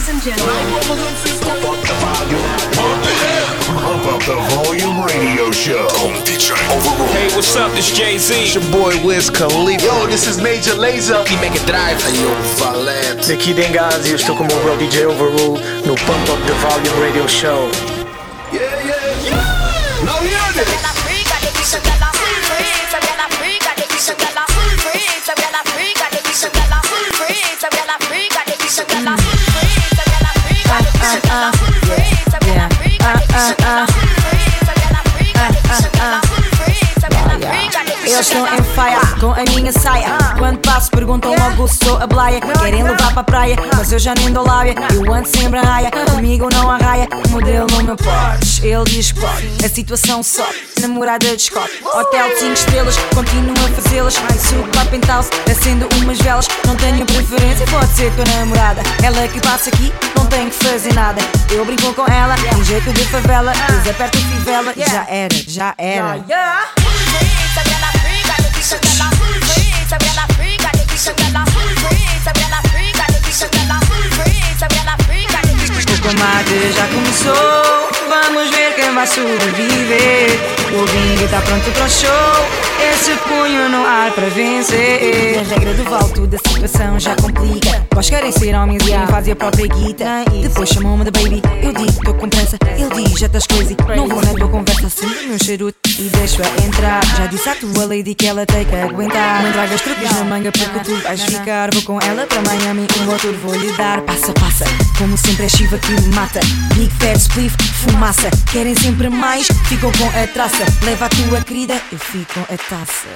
Ladies and gentlemen. Pump up the volume radio show. Hey, what's up? This Jay Z. It's your boy Wiz Khalifa. Yo, this is Major Lazer. E Mega Drive. Aqui Dengazi, eu estou com o meu bro DJ Overrule no Pump Up the Volume Radio Show. off. Eles estão em faia com a minha saia. Quando passo, perguntam logo se sou a blaia. Querem levar para a praia, mas eu já nem dou lábia. Eu ando sempre a raia, comigo não arraia. O modelo não me podes, ele diz que pode. A situação só, namorada de Scott. Hotel 5 estrelas, continuo a fazê-las. Subo para penthouse, acendo umas velas. Não tenho preferência, pode ser tua namorada. Ela que passa aqui, não tem que fazer nada. Eu brinco com ela, um jeito de favela. Desaperto fivela, já era, já era. Já começou vamos ver quem vai sobreviver. O ringue tá pronto para o show, esse punho no ar para vencer. A regra do volto da situação já complica. Vós querem ser homens e fazem a própria guita. Depois chamam-me de baby, eu digo tô com pressa. Ele diz já estás crazy, não vou na tua conversa. O meu charuto e deixo-a entrar. Já disse à tua lady que ela tem que aguentar. Não tragas truques na manga porque tu vais ficar. Vou com ela para Miami, um motor vou-lhe dar. Passa, passa, como sempre é Shiva que me mata. Big Fat Spliff, Querem sempre mais, ficam com a traça. Leva a tua querida, eu fico com a taça.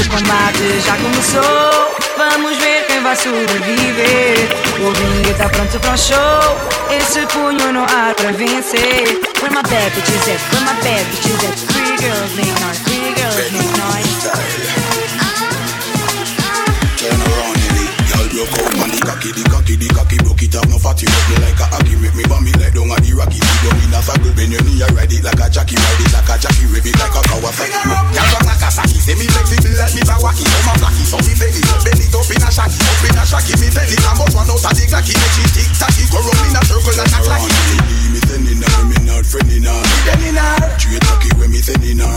O combate já começou, vamos ver quem vai sobreviver. O ringue tá pronto para o show, esse punho no ar para vencer. Where my bad bitches at? Where my bad bitches at? Three girls make noise, three girls make noise. Broke out on the cocky, the cocky, the cocky, broke it up, no fatty, rub me like a hockey, make me bummy like down on the rocky. Sit down in a saddle, bend your knee, I ride it like a jockey, ride it like a jockey, rev it like a Kawasaki. Girl, from Nagasaki, say me flexible like me Kawaki, so oh, my blacky, so me belly, bend it up in a shaki, up in a shaki, me belly, come out one out of the glacky, make she tick tacky, go round in a circle like a clacky. Me sending her, me not friending her, me bending her. Straight cocky when me sending her,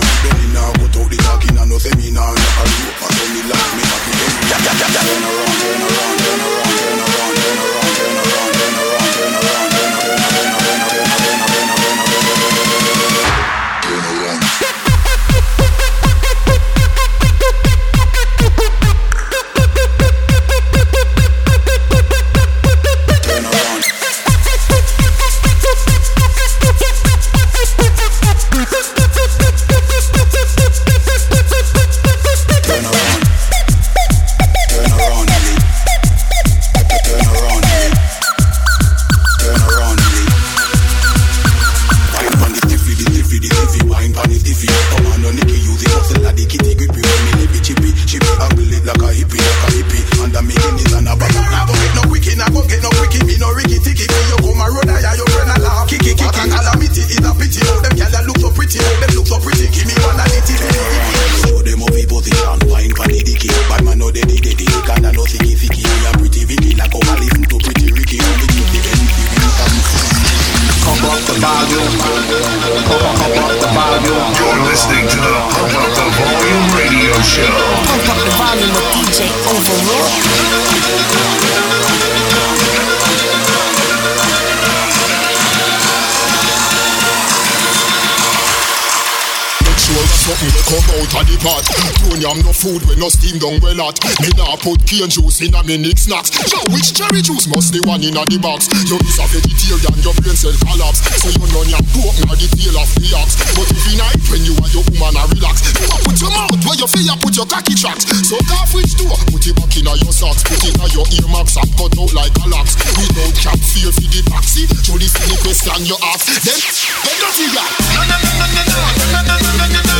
yam no food when no steam down well hot. Me nah put cane juice in a me snacks. Yo, which cherry juice must the one in a the box? You is a vegetarian, your brain cell collapse. So you know your pork nor the tail of the ox. But if you night when you and your woman a relax, you a put your mouth where you feel you put your cocky tracks. So off which door, put it back in a your socks, put it in your earmarks and cut out like a locks. Without cap fear for the taxi, through the silly question you ask. Then, then don't no, no, no, no, no, no, no, no, no, no. No, no,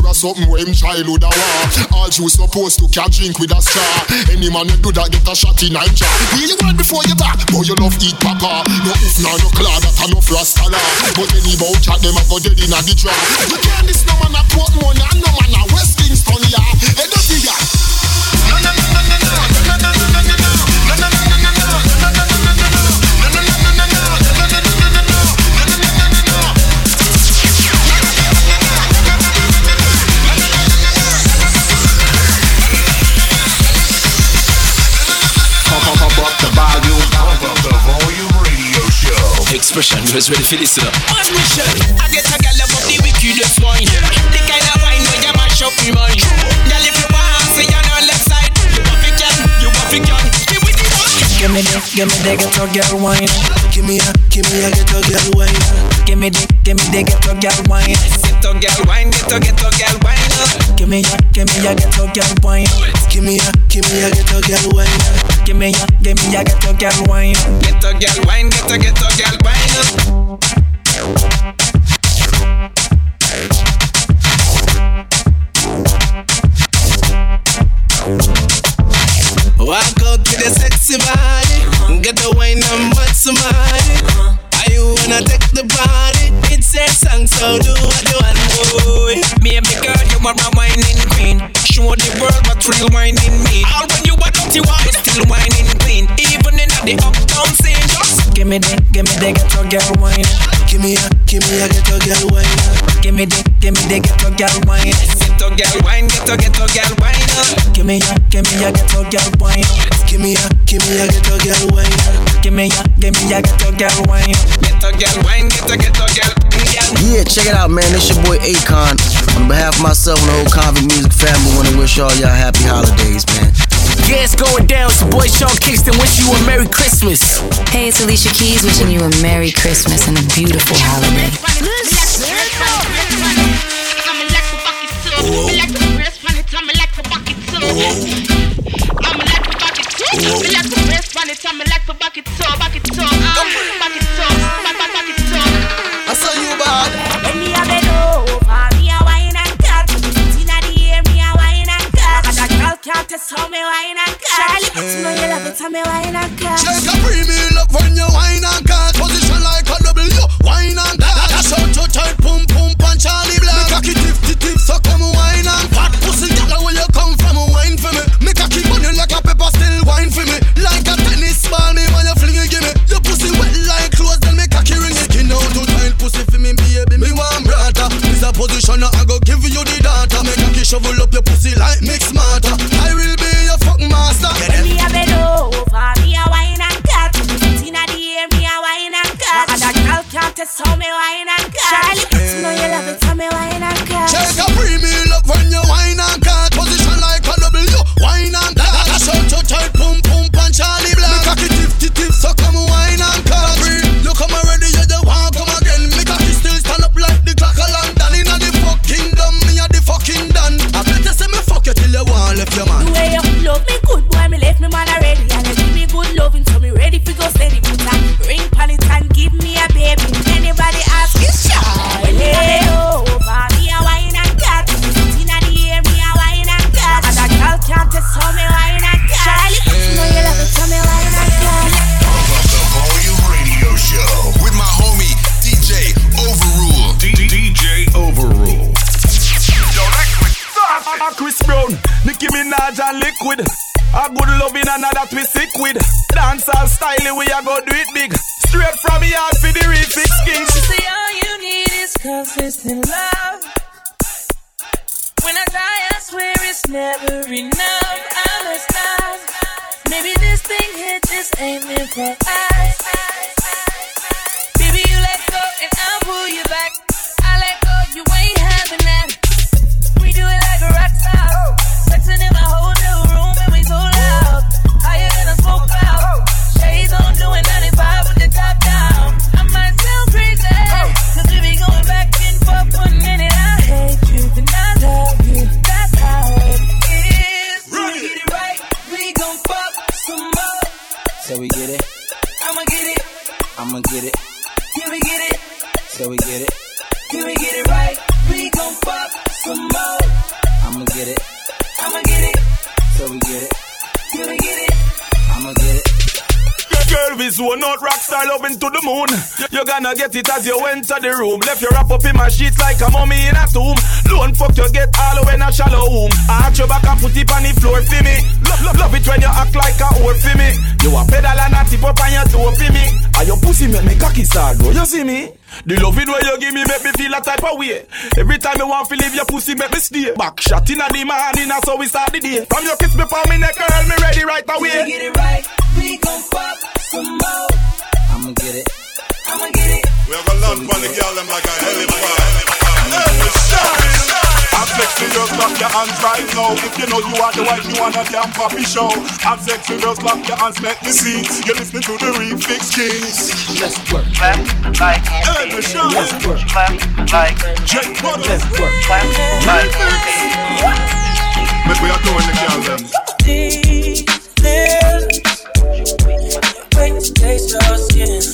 sure a something where him childhood a war. All you supposed to can drink with a straw. Any man you do that get a shot in nine jar. Hear you want before you talk, boy you love eat papa. No oof nor no claw that a no rasta law. But any bout chat them a go dead in a the draw. You can't this no man a Portmore and no man a West Kingston yeah. Hey, don't be that. No no no no no no. Expression, just ready for this. One mission, I get a gal up the wickedest wine. The kind of wine where you mash up your mind. Girl, if you want, say you're on left side. You want it, girl, you want it, girl. Give me the wine. Give me the, give me the get a girl wine. Give me a, give me a get a girl wine. Give me the, give me the get a girl wine. Get a girl wine, get a get a girl wine. Give me a, give me a get a girl wine. Give me a, give me a get a girl wine. Give me a, give me a get a girl wine. Get a girl wine, get a get a girl wine. Walk out with a sexy body, get the wine and butt somebody. Are you wanna take the body? It's a song, so do what you want, boy. Baby girl, you are my whining queen. Show the world what real whining mean. All when you are dirty, you still whining clean? Even in the uptown scene, just give me the, give me the get a girl wine. Give me a, give me a get a girl wine. Give me the, give me the get a girl wine. Get a girl wine, get a get a girl wine. Give me a, give me a get a girl wine. Uh. Give me a, give me a get a girl wine. Give me a, give me a get a girl wine. Get a girl wine, get a get a girl. Yeah, check it out, man. It's your boy Akon. On behalf of myself and the whole Convict Music family, want to wish all y'all happy holidays, man. Yeah, it's going down. It's your boy Sean Kingston. Wish you a Merry Christmas. Hey, it's Alicia Keys wishing you a Merry Christmas and a beautiful holiday. Whoa. I So now you love to tell me why you not cry. She like a love when you thing hit just aiming for us. Baby, you let go and I'll pull you back. Gonna get it as you enter the room. Left your wrap up in my sheets like a mummy in a tomb. Don't fuck you get all way in a shallow womb. I arch your back and put it on the floor for me. Love, love, love it when you act like a whore for me. You a pedal and a tip up on your toe for me. And your pussy make me cocky start go. You see me? The it where you give me make me feel a type of way. Every time you want to leave your pussy make me stay. Back shot in the morning, that's so we start the day. From your kiss me me neck, girl, me ready right away. We get it right? We gon' fuck some more. I'ma get it. I'ma get it. We have a lot on the girl them like a helicopter. I'm sexy girls, clap your hands right now. If you know you are the wife, you want a damn poppy show. I'm sexy girls, clap your hands, let me see. You're listening to the Refix Kings. Let's work. Clap like Hey, Michelle. Let's work. Clap like Jake Butter. Let's work. Clap like But we are doing the girl them. Wait to taste your skin.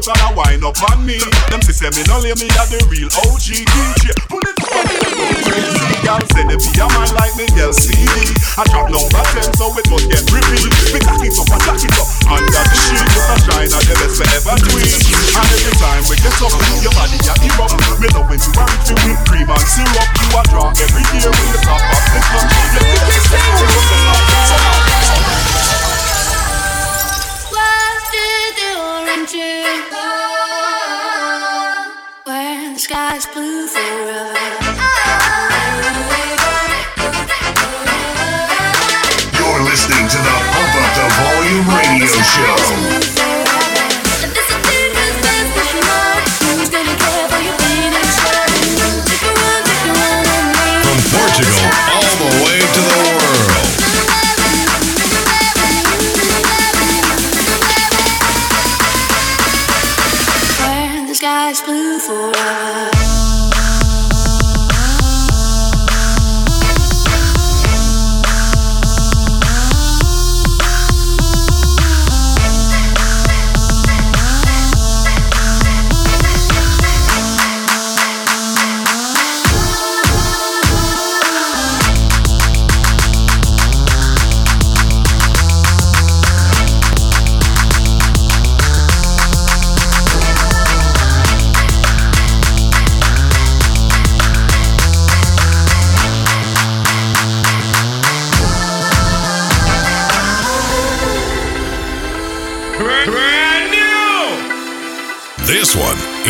Out and a wine up on me. Them say me no lay me a the real OG DJ. Pull it up, crazy girl say they be a man like me, girl CD. I drop number ten so it must get repeat. Me cock it up and jack it up under the sheet. Put a shine on the best forever tweet. And every time we get up, your body a erupt. Me love when you are it with cream and syrup. You a draw every year when you top up the club. Let me get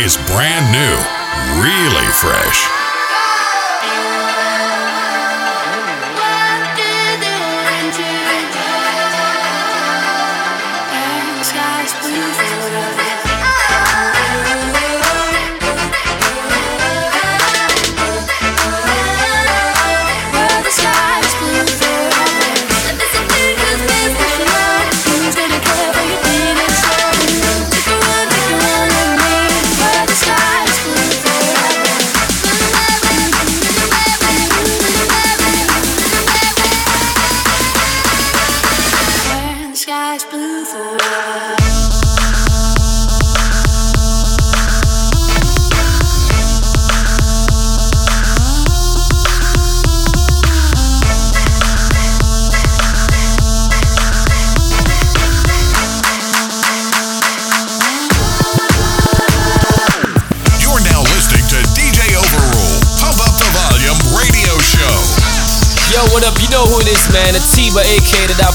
is brand new, really fresh.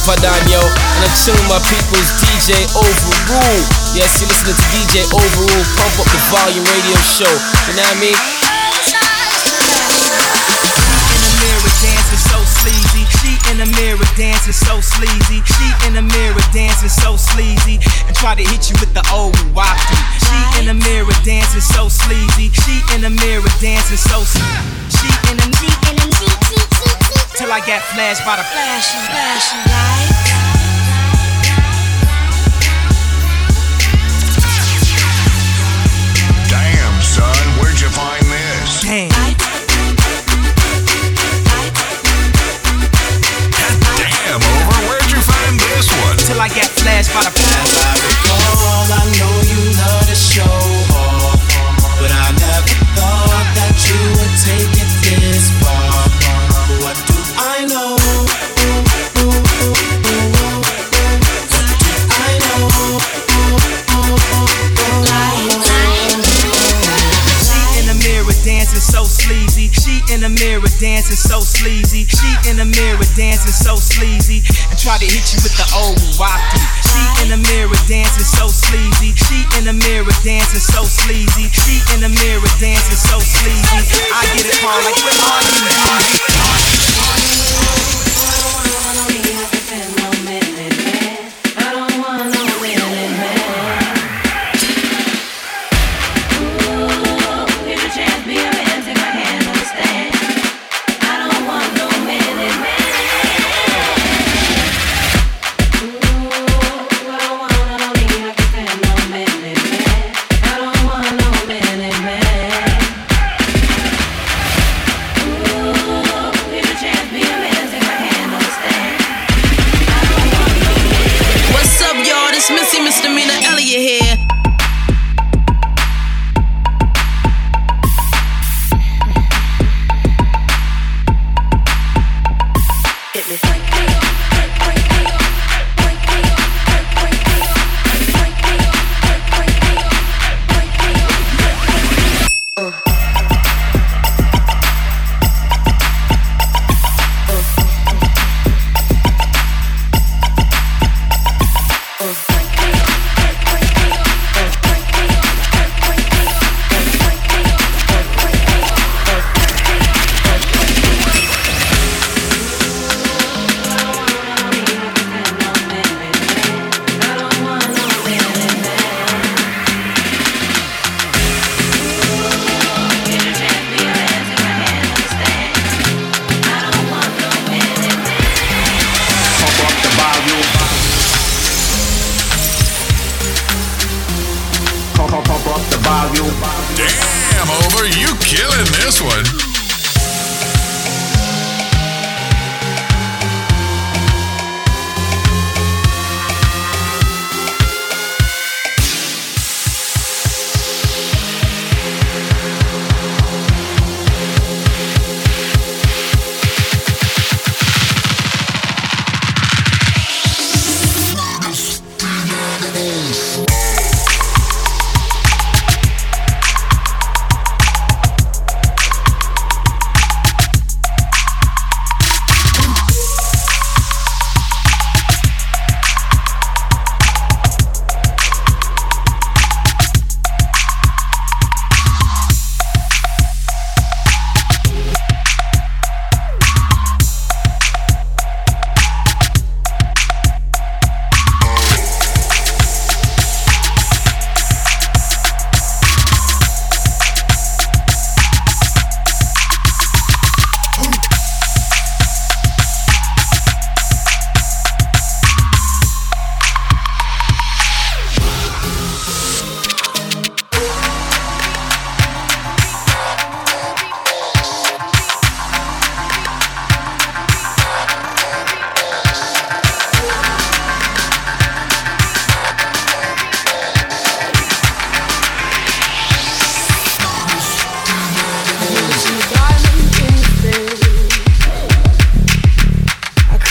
Aka yo. And I'm chilling my people's DJ Overrule. Yes, you're listening to DJ Overrule, Pump Up the Volume radio show. You know what I mean? She in the mirror dancing so sleazy. She in the mirror dancing so sleazy. She in the mirror dancing so sleazy. And try to hit you with the old wafty. She in the mirror dancing so sleazy. She in the mirror dancing so sleazy. She in the she Till I got flashed by the Flashing, flashing lights. Damn, son, where'd you find this? Damn. Damn, over, where'd you find this one? Till I got flashed by the As the mirror dancing so sleazy. She in the mirror dancing so sleazy. And try to hit you with the old wafty. She in the mirror dancing so sleazy. She in the mirror dancing so sleazy. She in the mirror dancing so sleazy. I get it hard like where are you? Misdemeanor Elliott here.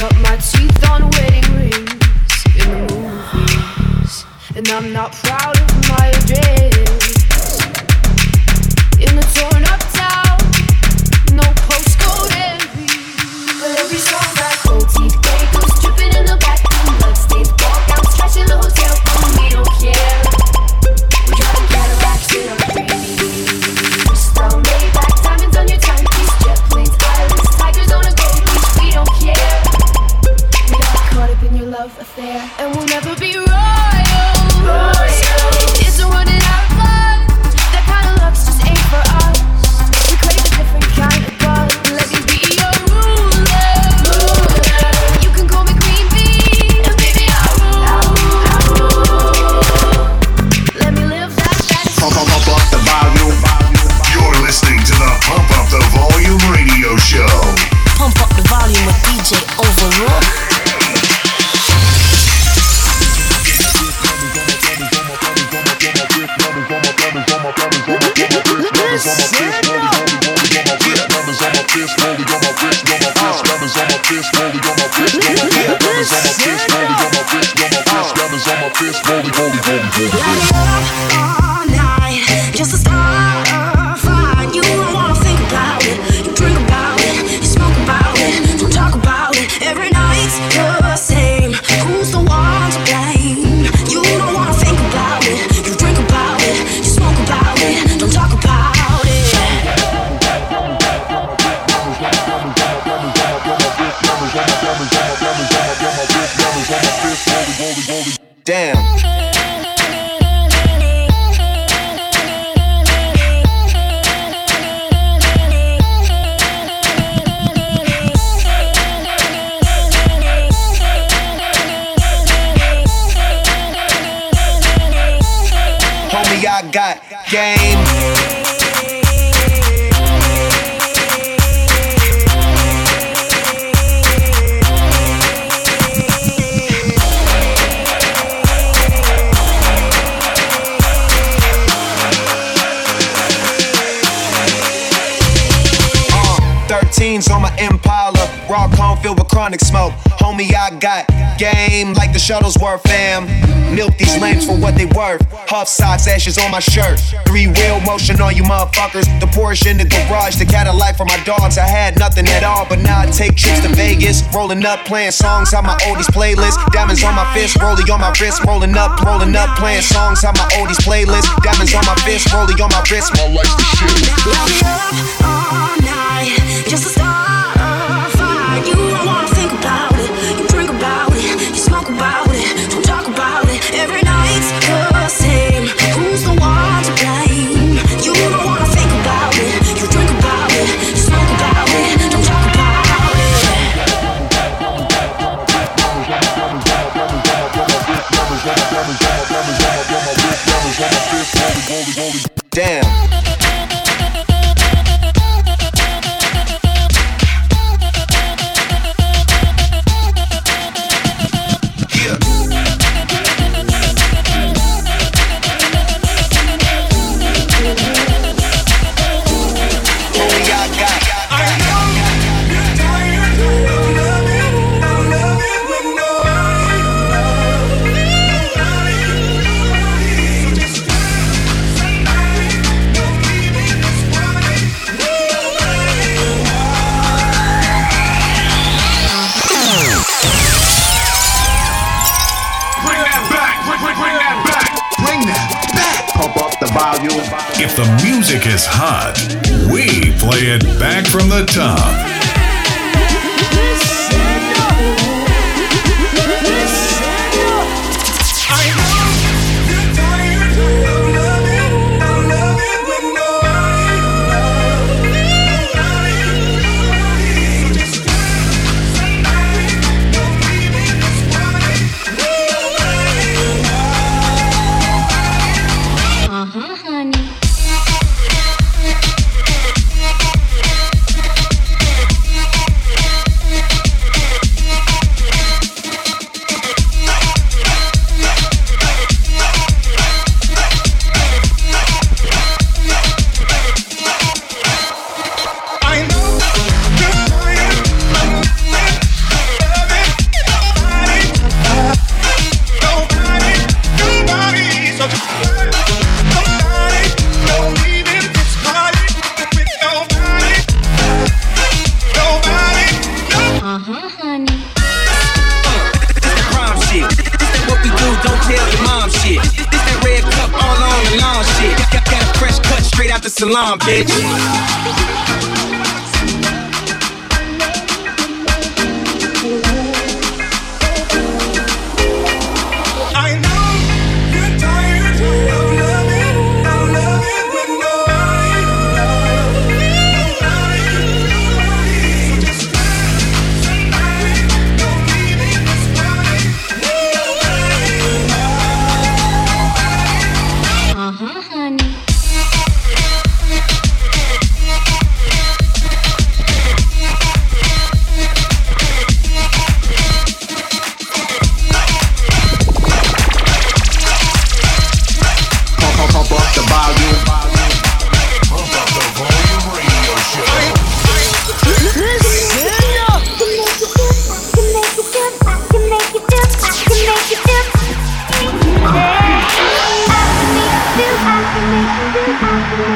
Cut my teeth on wedding rings in the movies, and I'm not proud of my address. Damn. Homie, I got game. 13s on my Impala, raw cone filled with chronic smoke. Homie, I got game like the Shuttlesworth fam. Milk these lames for what they worth. Huff socks, ashes on my shirt. Three wheel motion on you motherfuckers. The Porsche in the garage, the Cadillac for my dogs. I had nothing at all, but now I take trips to Vegas. Rolling up, playing songs on my oldies playlist. Diamonds on my fist, rolling on my wrist. Rolling up, rolling up, playing songs on my oldies playlist. Diamonds on my fist, rolling on my wrist. My life's the shit. Just to start is hot, we play it back from the top.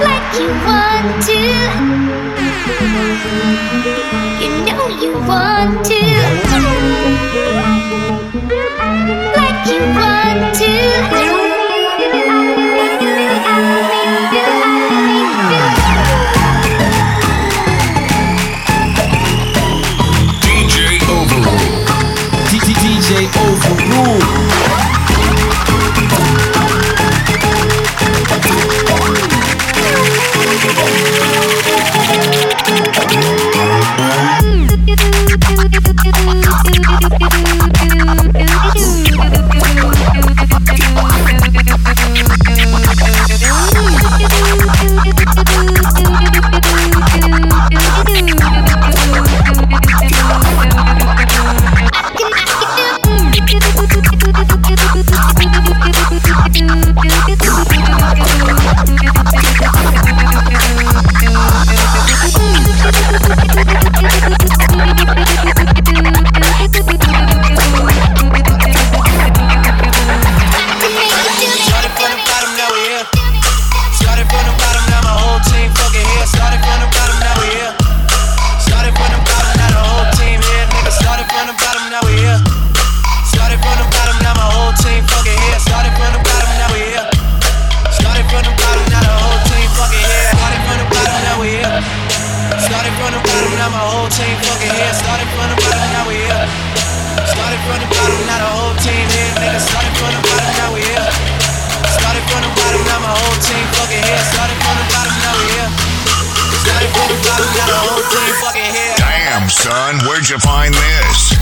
like you want to. You know you want to, like you want to. Where'd you find this?